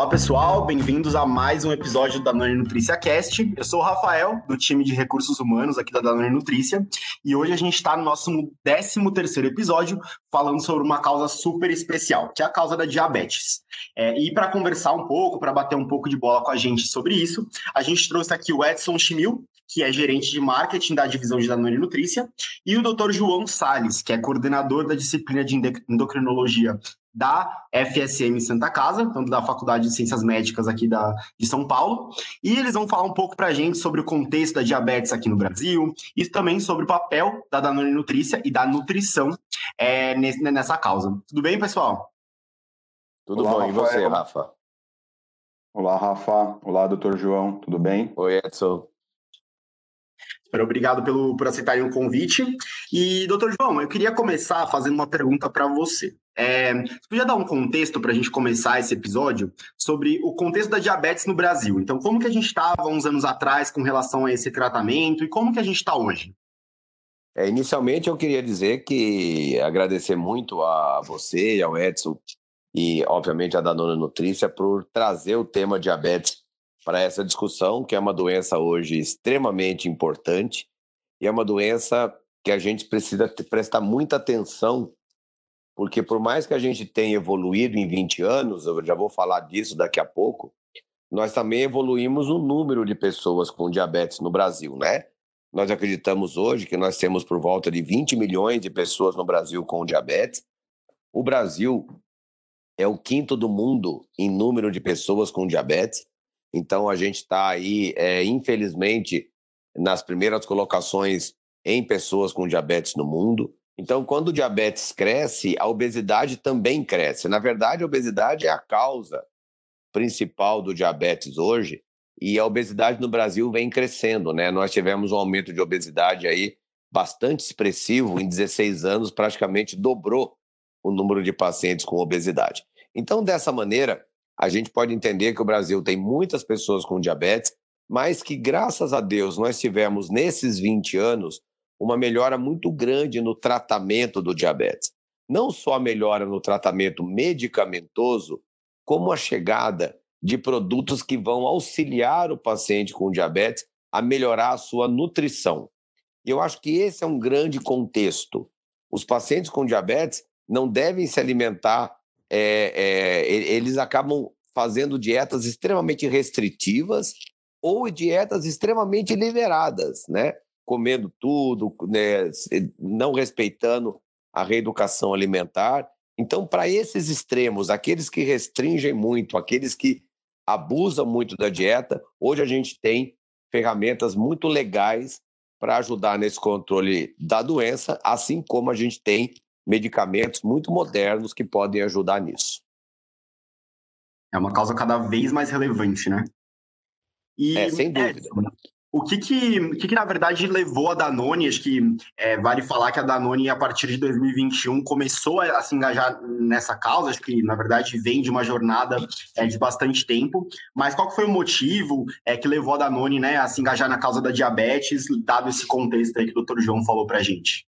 Olá pessoal, bem-vindos a mais um episódio da Danone Nutrícia Cast. Eu sou o Rafael, do time de recursos humanos aqui da Danone Nutrícia, e hoje a gente está no nosso 13 terceiro episódio falando sobre uma causa super especial, que é a causa da diabetes. É, e para conversar um pouco, para bater um pouco de bola com a gente sobre isso, a gente trouxe aqui o Edson Chimil, que é gerente de marketing da divisão de Danone Nutrícia, e o Dr. João Sales, que é coordenador da disciplina de endocrinologia da FSM Santa Casa, tanto da Faculdade de Ciências Médicas aqui da, de São Paulo, e eles vão falar um pouco para a gente sobre o contexto da diabetes aqui no Brasil e também sobre o papel da Danone Nutrícia e da nutrição é, nessa causa. Tudo bem, pessoal? Tudo Olá, bom, e você, Rafa? Olá, Rafa. Olá, doutor João, tudo bem? Oi, Edson. Obrigado pelo, por aceitarem o convite. E, doutor João, eu queria começar fazendo uma pergunta para você. É, você podia dar um contexto para a gente começar esse episódio sobre o contexto da diabetes no Brasil? Então, como que a gente estava uns anos atrás com relação a esse tratamento e como que a gente está hoje? É, inicialmente, eu queria dizer que agradecer muito a você ao Edson e, obviamente, a Danona Nutrícia por trazer o tema diabetes para essa discussão, que é uma doença hoje extremamente importante e é uma doença que a gente precisa prestar muita atenção, porque por mais que a gente tenha evoluído em 20 anos, eu já vou falar disso daqui a pouco, nós também evoluímos o número de pessoas com diabetes no Brasil, né? Nós acreditamos hoje que nós temos por volta de 20 milhões de pessoas no Brasil com diabetes. O Brasil é o quinto do mundo em número de pessoas com diabetes. Então a gente está aí, é, infelizmente, nas primeiras colocações em pessoas com diabetes no mundo. Então, quando o diabetes cresce, a obesidade também cresce. Na verdade, a obesidade é a causa principal do diabetes hoje, e a obesidade no Brasil vem crescendo, né? Nós tivemos um aumento de obesidade aí bastante expressivo, em 16 anos praticamente dobrou o número de pacientes com obesidade. Então, dessa maneira, a gente pode entender que o Brasil tem muitas pessoas com diabetes, mas que, graças a Deus, nós tivemos nesses 20 anos uma melhora muito grande no tratamento do diabetes. Não só a melhora no tratamento medicamentoso, como a chegada de produtos que vão auxiliar o paciente com diabetes a melhorar a sua nutrição. E eu acho que esse é um grande contexto. Os pacientes com diabetes não devem se alimentar é, é, eles acabam fazendo dietas extremamente restritivas ou dietas extremamente liberadas, né? Comendo tudo, né? não respeitando a reeducação alimentar. Então, para esses extremos, aqueles que restringem muito, aqueles que abusam muito da dieta, hoje a gente tem ferramentas muito legais para ajudar nesse controle da doença, assim como a gente tem medicamentos muito modernos que podem ajudar nisso. É uma causa cada vez mais relevante, né? E, é, sem dúvida. É, o que que, que que, na verdade, levou a Danone, acho que é, vale falar que a Danone, a partir de 2021, começou a, a, se engajar nessa causa, acho que, na verdade, vem de uma jornada é, de bastante tempo, mas qual foi o motivo é, que levou a Danone né, a se engajar na causa da diabetes, dado esse contexto aí que o Dr. João falou para a gente?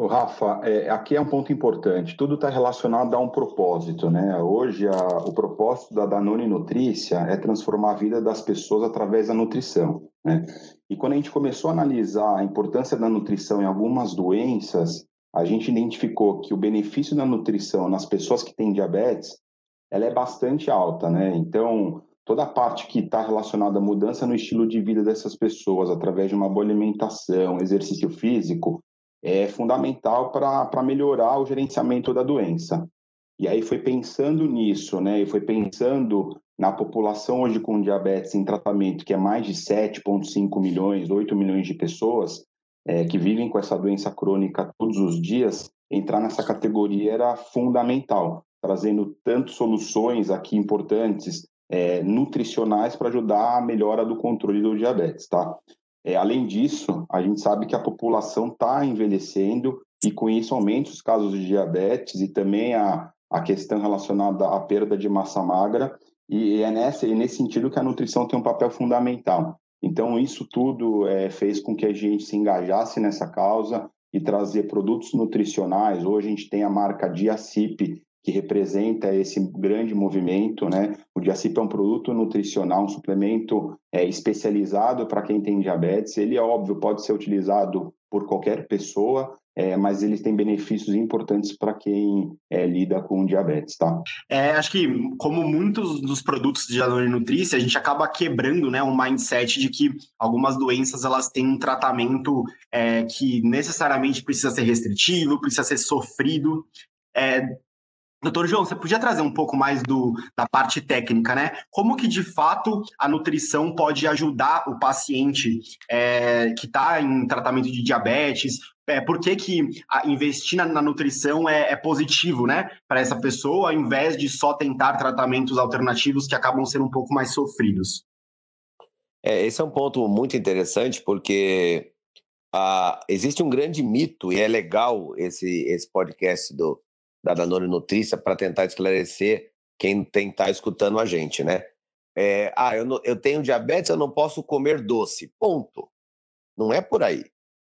O Rafa, é, aqui é um ponto importante. Tudo está relacionado a um propósito, né? Hoje, a, o propósito da Danone Nutrícia é transformar a vida das pessoas através da nutrição, né? E quando a gente começou a analisar a importância da nutrição em algumas doenças, a gente identificou que o benefício da nutrição nas pessoas que têm diabetes, ela é bastante alta, né? Então, toda a parte que está relacionada à mudança no estilo de vida dessas pessoas através de uma boa alimentação, exercício físico, é fundamental para melhorar o gerenciamento da doença. E aí foi pensando nisso, né? E foi pensando na população hoje com diabetes em tratamento, que é mais de 7,5 milhões, 8 milhões de pessoas é, que vivem com essa doença crônica todos os dias, entrar nessa categoria era fundamental, trazendo tanto soluções aqui importantes, é, nutricionais para ajudar a melhora do controle do diabetes, tá? É, além disso, a gente sabe que a população está envelhecendo e com isso aumenta os casos de diabetes e também a, a questão relacionada à perda de massa magra e é nesse, é nesse sentido que a nutrição tem um papel fundamental. Então, isso tudo é, fez com que a gente se engajasse nessa causa e trazer produtos nutricionais. Hoje a gente tem a marca Diacip, que representa esse grande movimento, né? O Diacip é um produto nutricional, um suplemento é, especializado para quem tem diabetes. Ele, é óbvio, pode ser utilizado por qualquer pessoa, é, mas eles têm benefícios importantes para quem é, lida com diabetes, tá? É, acho que, como muitos dos produtos de Danone Nutrícia, a gente acaba quebrando né, um mindset de que algumas doenças elas têm um tratamento é, que necessariamente precisa ser restritivo, precisa ser sofrido. É, Doutor João, você podia trazer um pouco mais do, da parte técnica, né? Como que de fato a nutrição pode ajudar o paciente é, que está em tratamento de diabetes? É, por que, que investir na, na nutrição é, é, positivo, né? Para essa pessoa, ao invés de só tentar tratamentos alternativos que acabam sendo um pouco mais sofridos? É, esse é um ponto muito interessante, porque ah, existe um grande mito, e é legal esse, esse podcast do da Danone Nutrícia para tentar esclarecer quem tem tá escutando a gente, né? É, ah, eu, não, eu tenho diabetes, eu não posso comer doce. Ponto. Não é por aí.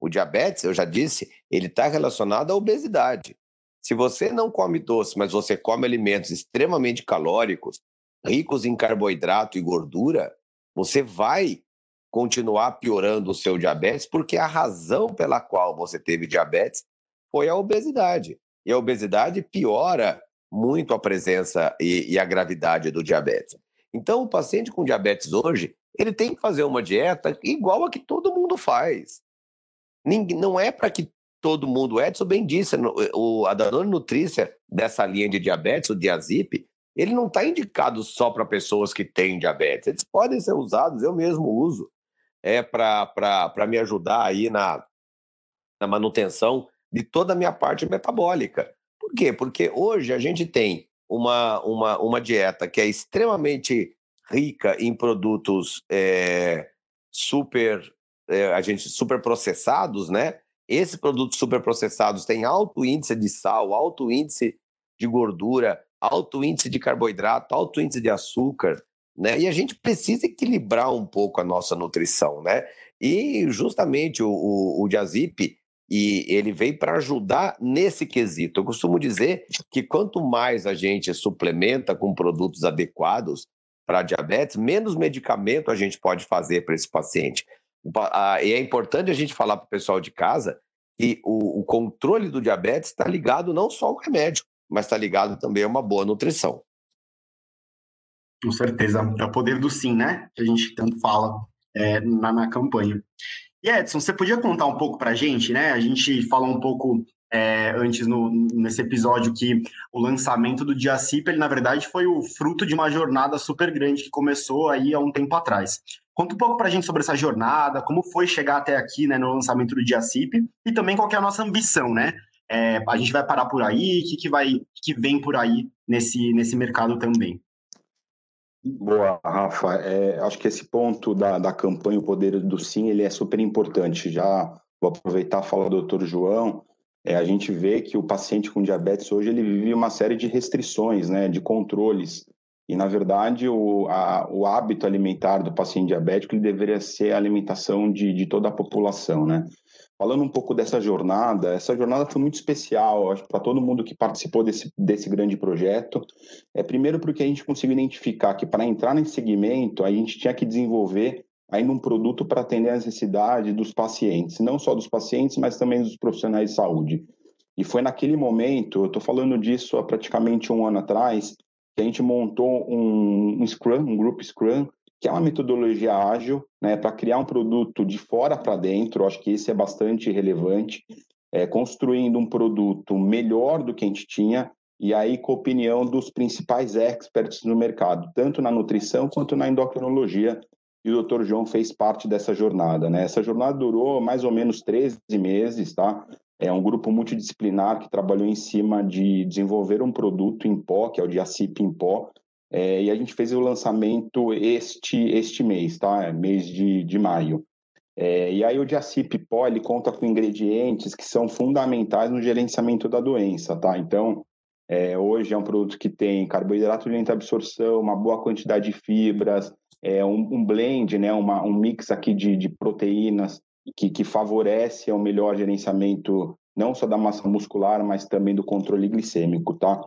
O diabetes, eu já disse, ele está relacionado à obesidade. Se você não come doce, mas você come alimentos extremamente calóricos, ricos em carboidrato e gordura, você vai continuar piorando o seu diabetes, porque a razão pela qual você teve diabetes foi a obesidade. E a obesidade piora muito a presença e, e a gravidade do diabetes. Então, o paciente com diabetes hoje, ele tem que fazer uma dieta igual a que todo mundo faz. Não é para que todo mundo, Edson bem disse, o, a Danone Nutrícia dessa linha de diabetes, o Diazip, ele não está indicado só para pessoas que têm diabetes. Eles podem ser usados, eu mesmo uso, é para me ajudar aí na, na manutenção de toda a minha parte metabólica. Por quê? Porque hoje a gente tem uma, uma, uma dieta que é extremamente rica em produtos é, super, a gente, super processados, né? Esses produtos super processados têm alto índice de sal, alto índice de gordura, alto índice de carboidrato, alto índice de açúcar, né? E a gente precisa equilibrar um pouco a nossa nutrição, né? E justamente o, o, o Diazip, e ele veio para ajudar nesse quesito. Eu costumo dizer que quanto mais a gente suplementa com produtos adequados para diabetes, menos medicamento a gente pode fazer para esse paciente. E é importante a gente falar para o pessoal de casa que o, o controle do diabetes está ligado não só ao remédio, mas está ligado também a uma boa nutrição. Com certeza. É o poder do sim, né? Que a gente tanto fala é, na, na campanha. E Edson, você podia contar um pouco para a gente, né? A gente falou um pouco é, antes no, nesse episódio que o lançamento do Diacip, ele na verdade foi o fruto de uma jornada super grande que começou aí há um tempo atrás. Conta um pouco para a gente sobre essa jornada, como foi chegar até aqui, né, no lançamento do Diacip e também qual é a nossa ambição, né? É, a gente vai parar por aí, o que, que vai, que vem por aí nesse, nesse mercado também. Boa, Rafa. É, acho que esse ponto da, da campanha O Poder do Sim, ele é super importante. Já vou aproveitar e falar do doutor João. É, a gente vê que o paciente com diabetes hoje ele vive uma série de restrições, né, de controles. E, na verdade, o, a, o hábito alimentar do paciente diabético ele deveria ser a alimentação de, de toda a população, né? Falando um pouco dessa jornada, essa jornada foi muito especial, acho, para todo mundo que participou desse, desse grande projeto. É primeiro porque a gente conseguiu identificar que para entrar nesse segmento, a gente tinha que desenvolver ainda um produto para atender a necessidade dos pacientes, não só dos pacientes, mas também dos profissionais de saúde. E foi naquele momento, eu estou falando disso há praticamente um ano atrás, que a gente montou um, um Scrum, um grupo Scrum, que é uma metodologia ágil, né, para criar um produto de fora para dentro, acho que isso é bastante relevante, é, construindo um produto melhor do que a gente tinha, e aí com a opinião dos principais experts no mercado, tanto na nutrição quanto na endocrinologia, e o Dr. João fez parte dessa jornada. Né? Essa jornada durou mais ou menos 13 meses, tá? É um grupo multidisciplinar que trabalhou em cima de desenvolver um produto em pó, que é o Diacip em pó, é, e a gente fez o lançamento este, este mês, tá? É mês de, de maio. É, e aí o Diacip Pó, ele conta com ingredientes que são fundamentais no gerenciamento da doença, tá? Então, é, hoje é um produto que tem carboidrato de lenta absorção, uma boa quantidade de fibras, é um, um blend, né? Uma, um mix aqui de, de proteínas que, que favorece o melhor gerenciamento não só da massa muscular, mas também do controle glicêmico, tá?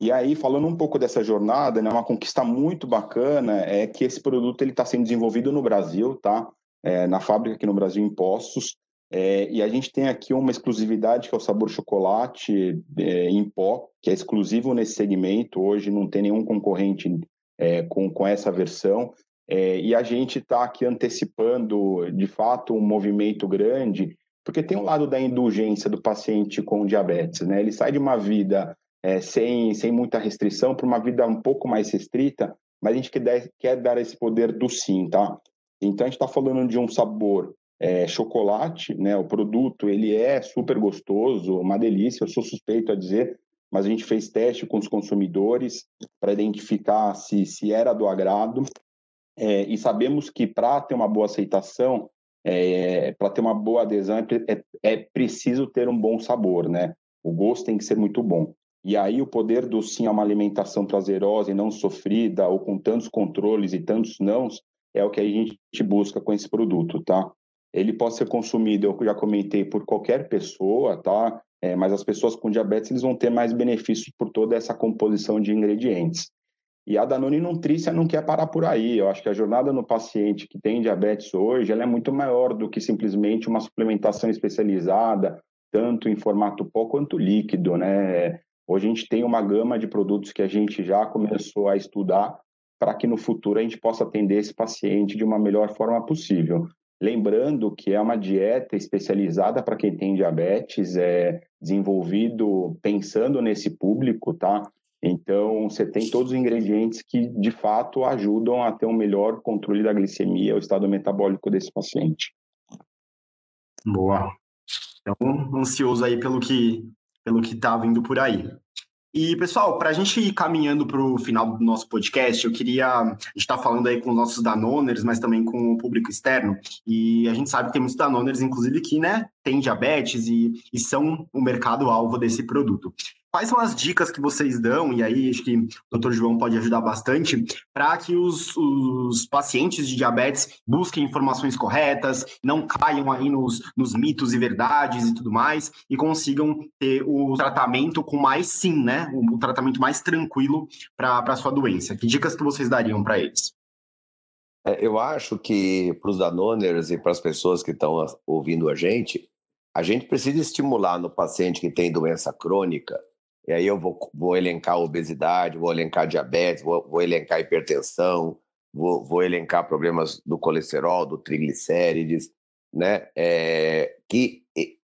E aí, falando um pouco dessa jornada, né, uma conquista muito bacana é que esse produto está sendo desenvolvido no Brasil, tá? É, na fábrica aqui no Brasil, em Poços. É, e a gente tem aqui uma exclusividade que é o sabor chocolate é, em pó, que é exclusivo nesse segmento. Hoje não tem nenhum concorrente é, com, com essa versão. É, e a gente está aqui antecipando, de fato, um movimento grande, porque tem um lado da indulgência do paciente com diabetes, né? Ele sai de uma vida é, sem, sem muita restrição para uma vida um pouco mais restrita, mas a gente quer, quer dar esse poder do sim, tá? Então a gente está falando de um sabor é, chocolate, né? O produto ele é super gostoso, uma delícia. Eu sou suspeito a dizer, mas a gente fez teste com os consumidores para identificar se, se era do agrado é, e sabemos que para ter uma boa aceitação, é, para ter uma boa adesão, é, é, é preciso ter um bom sabor, né? O gosto tem que ser muito bom. E aí o poder do sim a uma alimentação prazerosa e não sofrida, ou com tantos controles e tantos nãos, é o que a gente busca com esse produto, tá? Ele pode ser consumido, eu já comentei, por qualquer pessoa, tá? É, mas as pessoas com diabetes eles vão ter mais benefícios por toda essa composição de ingredientes. E a Danone Nutrícia não quer parar por aí. Eu acho que a jornada no paciente que tem diabetes hoje ela é muito maior do que simplesmente uma suplementação especializada, tanto em formato pó quanto líquido, né? Hoje a gente tem uma gama de produtos que a gente já começou a estudar para que no futuro a gente possa atender esse paciente de uma melhor forma possível. Lembrando que é uma dieta especializada para quem tem diabetes, é desenvolvido pensando nesse público, tá? Então, você tem todos os ingredientes que, de fato, ajudam a ter um melhor controle da glicemia, o estado metabólico desse paciente. Boa. Então, ansioso aí pelo que pelo que está vindo por aí. E, pessoal, para a gente ir caminhando para o final do nosso podcast, eu queria. A gente está falando aí com os nossos Danoners, mas também com o público externo. E a gente sabe que tem muitos Danoners, inclusive, que né, têm diabetes e, e são o mercado-alvo desse produto. Quais são as dicas que vocês dão, e aí acho que o Dr. João pode ajudar bastante, para que os, os, pacientes de diabetes busquem informações corretas, não caiam aí nos, nos mitos e verdades e tudo mais, e consigam ter o tratamento com mais sim, né? O, o tratamento mais tranquilo para a sua doença. Que dicas que vocês dariam para eles? É, eu acho que para os Danoners e para as pessoas que estão ouvindo a gente, a gente precisa estimular no paciente que tem doença crônica e aí eu vou, vou elencar obesidade, vou elencar diabetes, vou, vou elencar hipertensão, vou, vou, elencar problemas do colesterol, do triglicérides, né? É, que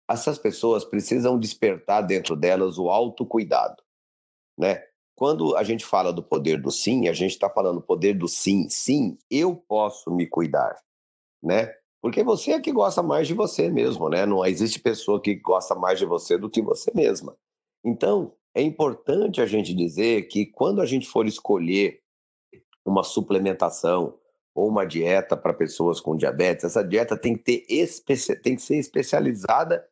essas pessoas precisam despertar dentro delas o autocuidado, né? Quando a gente fala do poder do sim, a gente está falando poder do sim. Sim, eu posso me cuidar, né? Porque você é que gosta mais de você mesmo, né? Não existe pessoa que gosta mais de você do que você mesma. Então, é importante a gente dizer que quando a gente for escolher uma suplementação ou uma dieta para pessoas com diabetes, essa dieta tem que, ter tem que ser especializada,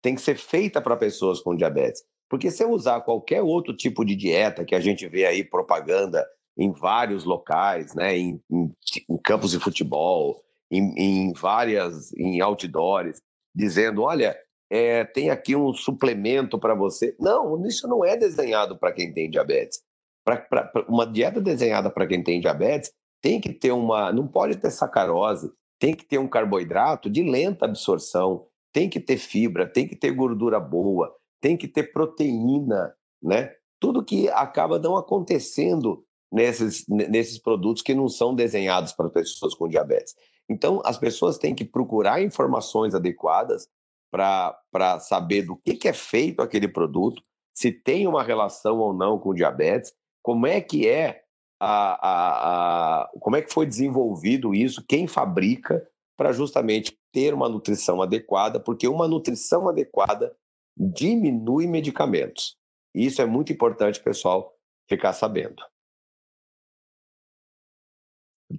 tem que ser feita para pessoas com diabetes. Porque se eu usar qualquer outro tipo de dieta que a gente vê aí propaganda em vários locais, né, em, em, em campos de futebol, em, em várias, em outdoors, dizendo, olha, é, tem aqui um suplemento para você. Não, isso não é desenhado para quem tem diabetes. Pra, pra, pra uma dieta desenhada para quem tem diabetes tem que ter uma. Não pode ter sacarose, tem que ter um carboidrato de lenta absorção, tem que ter fibra, tem que ter gordura boa, tem que ter proteína, né? Tudo que acaba não acontecendo nesses, nesses produtos que não são desenhados para pessoas com diabetes. Então, as pessoas têm que procurar informações adequadas para saber do que, que é feito aquele produto, se tem uma relação ou não com diabetes, como é que é a, a, a como é que foi desenvolvido isso, quem fabrica, para justamente ter uma nutrição adequada, porque uma nutrição adequada diminui medicamentos. Isso é muito importante, pessoal, ficar sabendo.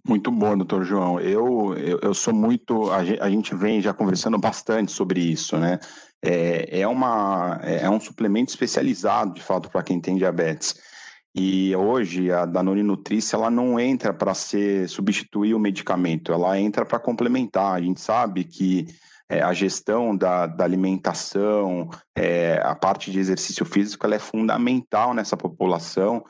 Muito bom, doutor João. Eu, eu, eu sou muito. A gente, a gente, vem já conversando bastante sobre isso, né? É, é, uma, é um suplemento especializado, de fato, para quem tem diabetes. E hoje a Danone Nutrícia ela não entra para ser substituir o medicamento, ela entra para complementar. A gente sabe que é, a gestão da, da alimentação, é, a parte de exercício físico, ela é fundamental nessa população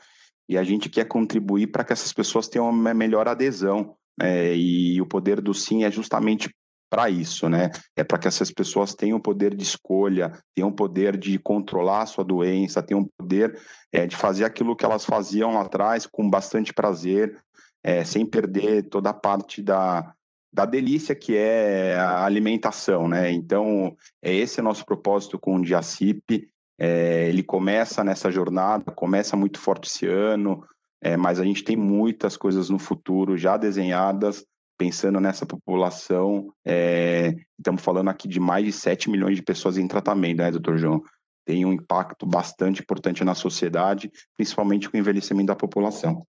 e a gente quer contribuir para que essas pessoas tenham uma melhor adesão. É, e o poder do sim é justamente para isso, né? É para que essas pessoas tenham poder de escolha, tenham poder de controlar a sua doença, tenham poder é, de fazer aquilo que elas faziam lá atrás com bastante prazer, é, sem perder toda a parte da, da delícia que é a alimentação, né? Então, é esse é nosso propósito com o Diacip. É, ele começa nessa jornada, começa muito forte esse ano, é, mas a gente tem muitas coisas no futuro já desenhadas, pensando nessa população. É, estamos falando aqui de mais de 7 milhões de pessoas em tratamento, né, doutor João? Tem um impacto bastante importante na sociedade, principalmente com o envelhecimento da população.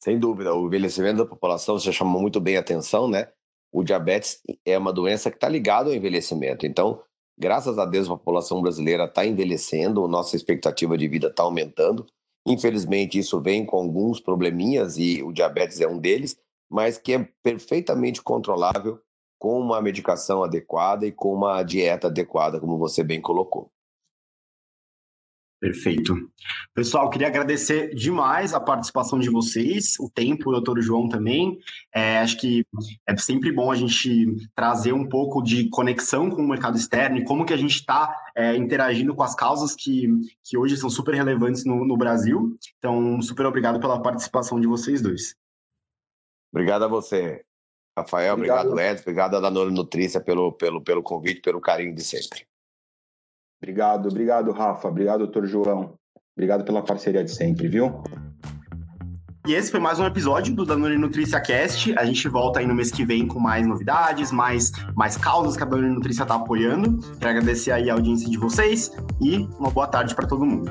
Sem dúvida, o envelhecimento da população, você chamou muito bem a atenção, né? O diabetes é uma doença que está ligada ao envelhecimento. Então, graças a Deus, a população brasileira está envelhecendo, nossa expectativa de vida está aumentando. Infelizmente, isso vem com alguns probleminhas e o diabetes é um deles, mas que é perfeitamente controlável com uma medicação adequada e com uma dieta adequada, como você bem colocou. Perfeito. Pessoal, queria agradecer demais a participação de vocês, o tempo, o doutor João também. É, acho que é sempre bom a gente trazer um pouco de conexão com o mercado externo e como que a gente está é, interagindo com as causas que, que hoje são super relevantes no, no Brasil. Então, super obrigado pela participação de vocês dois. Obrigado a você, Rafael. Obrigado, obrigado Edson. Obrigado a Danone Nutrícia pelo, pelo, pelo convite, pelo carinho de sempre. Obrigado, obrigado, Rafa. Obrigado, doutor João. Obrigado pela parceria de sempre, viu? E esse foi mais um episódio do Danone Nutrícia Cast. A gente volta aí no mês que vem com mais novidades, mais, mais causas que a Danone Nutrícia está apoiando. Quero agradecer aí a audiência de vocês e uma boa tarde para todo mundo.